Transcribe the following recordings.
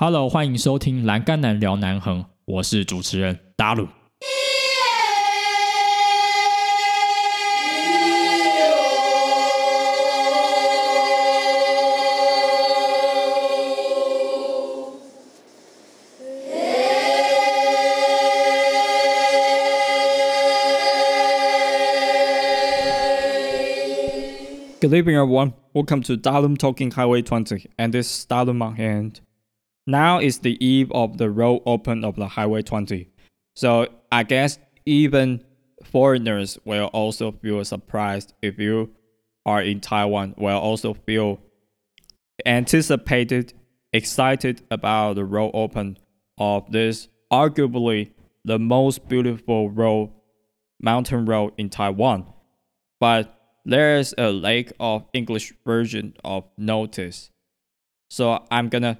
Hello，欢迎收听《栏杆男聊南横》，我是主持人达鲁。Good evening, everyone. Welcome to Dalum Talking Highway 20, and this is Dalum on hand. Now is the eve of the road open of the Highway 20, so I guess even foreigners will also feel surprised if you are in Taiwan. Will also feel anticipated, excited about the road open of this arguably the most beautiful road, mountain road in Taiwan, but there's a lack of English version of notice. So I'm gonna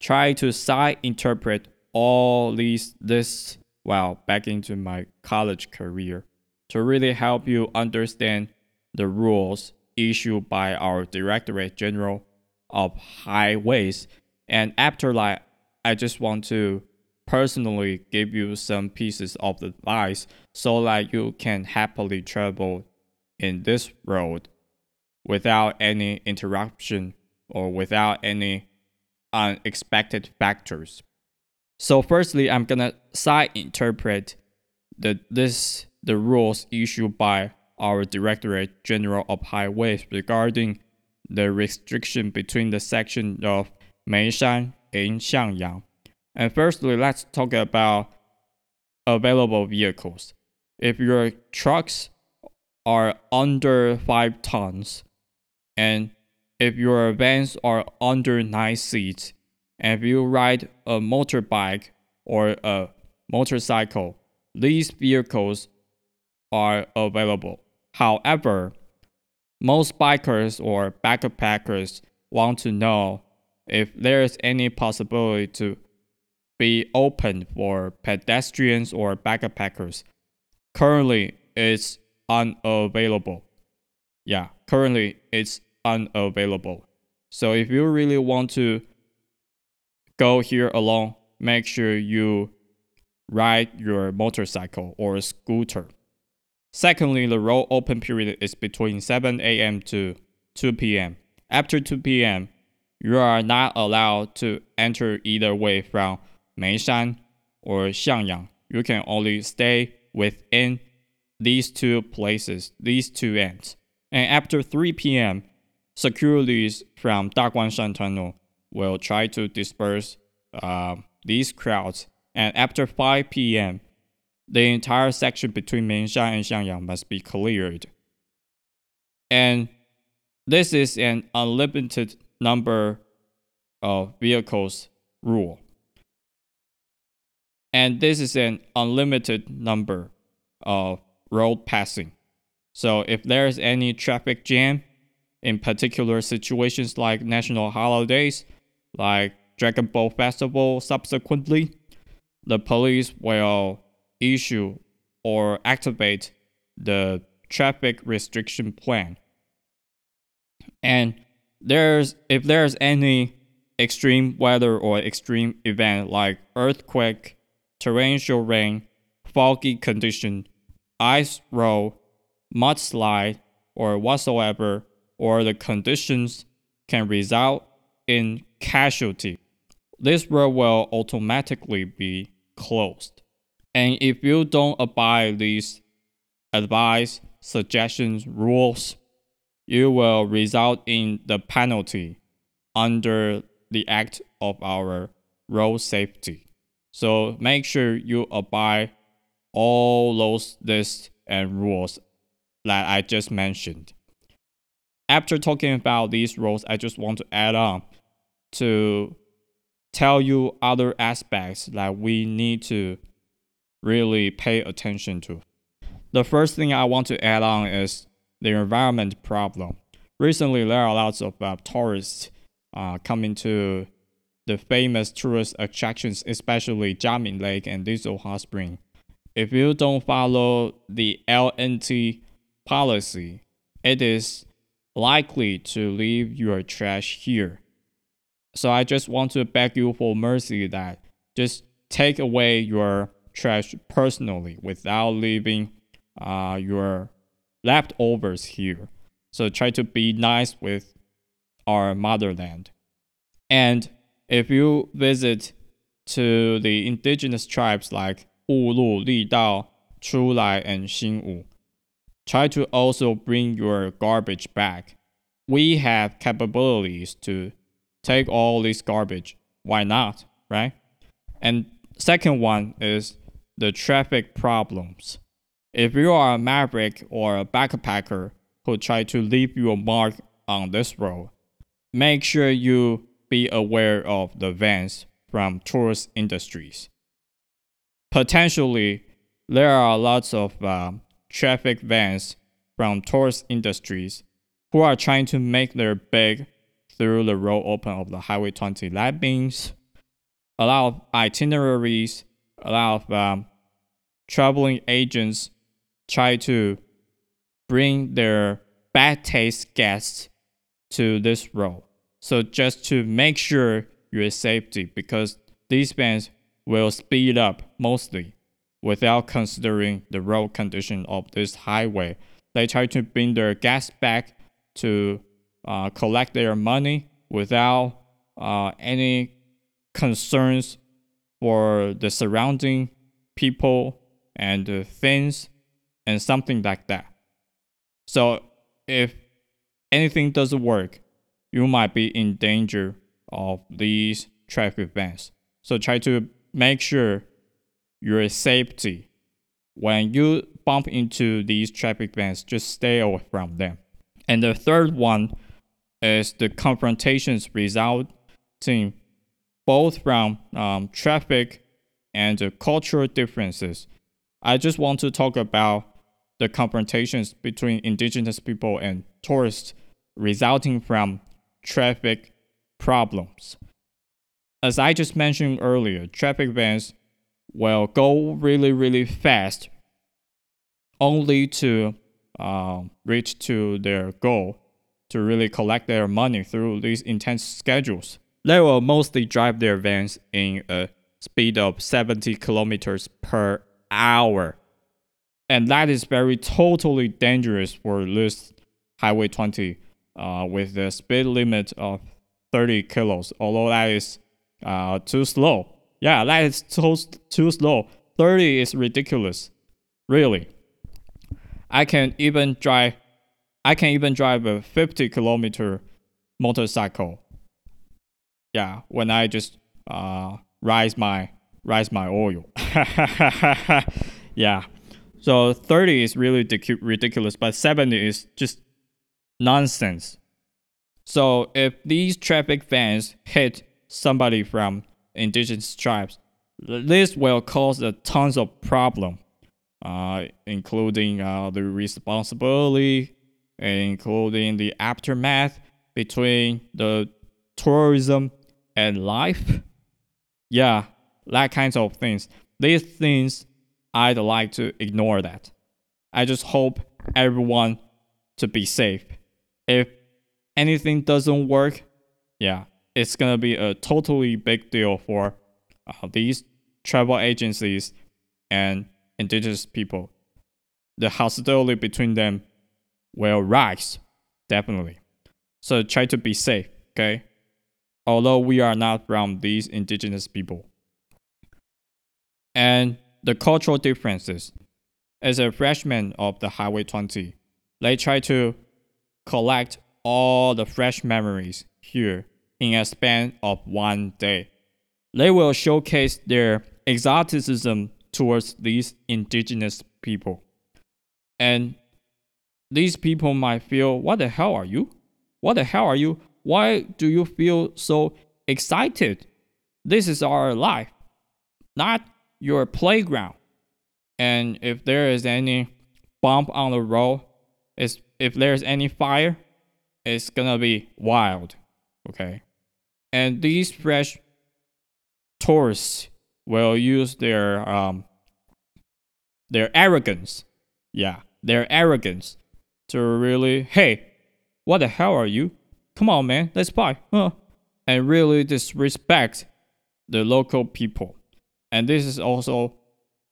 try to side interpret all these this while back into my college career to really help you understand the rules issued by our Directorate General of Highways. And after that, I just want to personally give you some pieces of advice so that you can happily travel in this road without any interruption or without any unexpected factors. So firstly, I'm gonna side interpret the this the rules issued by our Directorate General of Highways regarding the restriction between the section of Meishan and Xiangyang. And firstly, let's talk about available vehicles. If your trucks are under 5 tons, and if your vans are under 9 seats, and if you ride a motorbike or a motorcycle, these vehicles are available. However, most bikers or backpackers want to know if there's any possibility to be open for pedestrians or backpackers. Currently, it's unavailable. Yeah, currently it's unavailable. So if you really want to go here alone, make sure you ride your motorcycle or scooter. Secondly, the road open period is between 7 a.m. to 2 p.m. After 2 p.m., you are not allowed to enter either way from Meishan or Xiangyang. You can only stay within these two places, these two ends. And after 3 p.m., securities from Daguanshan Tunnel will try to disperse uh, these crowds. And after 5 p.m., the entire section between Meishan and Xiangyang must be cleared. And this is an unlimited number of vehicles rule. And this is an unlimited number of road passing. So if there's any traffic jam in particular situations like national holidays, like Dragon Boat Festival subsequently, the police will issue or activate the traffic restriction plan. And there's if there's any extreme weather or extreme event like earthquake, torrential rain, foggy condition, ice roll, mudslide, or whatsoever, or the conditions can result in casualty. This road will automatically be closed. And if you don't abide these advice, suggestions, rules, you will result in the penalty under the act of our road safety. So make sure you abide all those lists and rules that I just mentioned. After talking about these rules, I just want to add on to tell you other aspects that we need to really pay attention to. The first thing I want to add on is the environment problem. Recently, there are lots of uh, tourists uh, coming to the famous tourist attractions, especially Jiaming Lake and Diesel Hot Spring if you don't follow the LNT policy, it is likely to leave your trash here. So I just want to beg you for mercy that just take away your trash personally without leaving uh, your leftovers here. So try to be nice with our motherland. And if you visit to the indigenous tribes like Wulu, Li Dao, Chulai, and Xingwu, try to also bring your garbage back. We have capabilities to take all this garbage. Why not, right? And second one is the traffic problems. If you are a maverick or a backpacker who try to leave your mark on this road, make sure you be aware of the vans from tourist industries. Potentially, there are lots of uh, traffic vans from tourist industries who are trying to make their big through the road open of the Highway 20. That means a lot of itineraries, a lot of um, traveling agents try to bring their bad taste guests to this road. So just to make sure your safety, because these bands will speed up mostly without considering the road condition of this highway. They try to bring their gas back to uh, collect their money without uh, any concerns for the surrounding people and uh, things and something like that. So if anything doesn't work, you might be in danger of these traffic events. So try to make sure your safety when you bump into these traffic events, just stay away from them. And the third one is the confrontations resulting both from um, traffic and uh, cultural differences. I just want to talk about the confrontations between indigenous people and tourists resulting from traffic problems. As I just mentioned earlier, traffic vans will go really, really fast only to uh, reach to their goal to really collect their money through these intense schedules. They will mostly drive their vans in a speed of 70 kilometers per hour. And that is very totally dangerous for this Highway 20 uh, with the speed limit of 30 kilos, although that is uh, too slow. Yeah, that is too, too slow. 30 is ridiculous. Really. I can even drive I can even drive a 50 kilometer motorcycle. Yeah, when I just uh, rise my rise my oil. yeah. So 30 is really ridiculous, but 70 is just nonsense. So if these traffic vans hit somebody from indigenous tribes, this will cause a tons of problem, uh, including uh, the responsibility including the aftermath between the tourism and life. Yeah, that kinds of things. These things I'd like to ignore that. I just hope everyone to be safe. If anything doesn't work, yeah, it's gonna be a totally big deal for uh, these travel agencies and indigenous people. The hostility between them will rise, definitely. So try to be safe, okay? Although we are not from these indigenous people. And the cultural differences. As a freshman of the Highway 20, they try to collect all the fresh memories here in a span of one day. They will showcase their exoticism towards these indigenous people. And these people might feel, What the hell are you? What the hell are you? Why do you feel so excited? This is our life, not your playground. And if there is any bump on the road, if there's any fire, it's gonna be wild. Okay. And these fresh tourists will use their um their arrogance. Yeah, their arrogance to really, hey, what the hell are you? Come on, man, let's buy. Huh? and really disrespect the local people. And this is also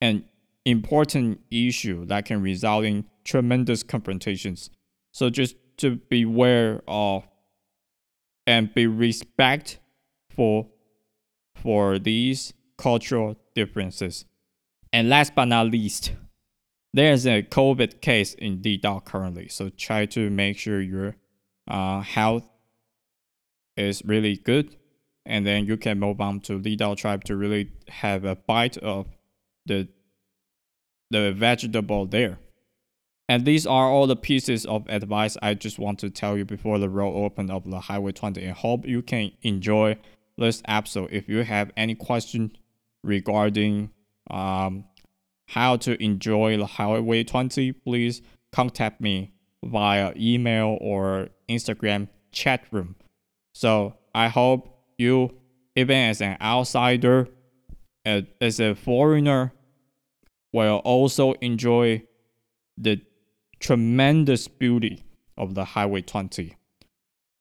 an important issue that can result in tremendous confrontations. So just to beware of and be respect for these cultural differences. And last but not least, there's a COVID case in Didao currently. So try to make sure your uh, health is really good. And then you can move on to Didao tribe to really have a bite of the the vegetable there. And these are all the pieces of advice I just want to tell you before the road open of the Highway 20. And hope you can enjoy this episode. If you have any question regarding um, how to enjoy the Highway 20, please contact me via email or Instagram chat room. So I hope you, even as an outsider, as a foreigner, will also enjoy the tremendous beauty of the Highway 20.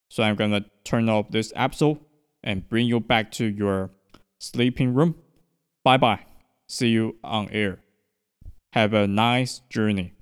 So I'm gonna turn off this episode and bring you back to your sleeping room. Bye bye. See you on air. Have a nice journey.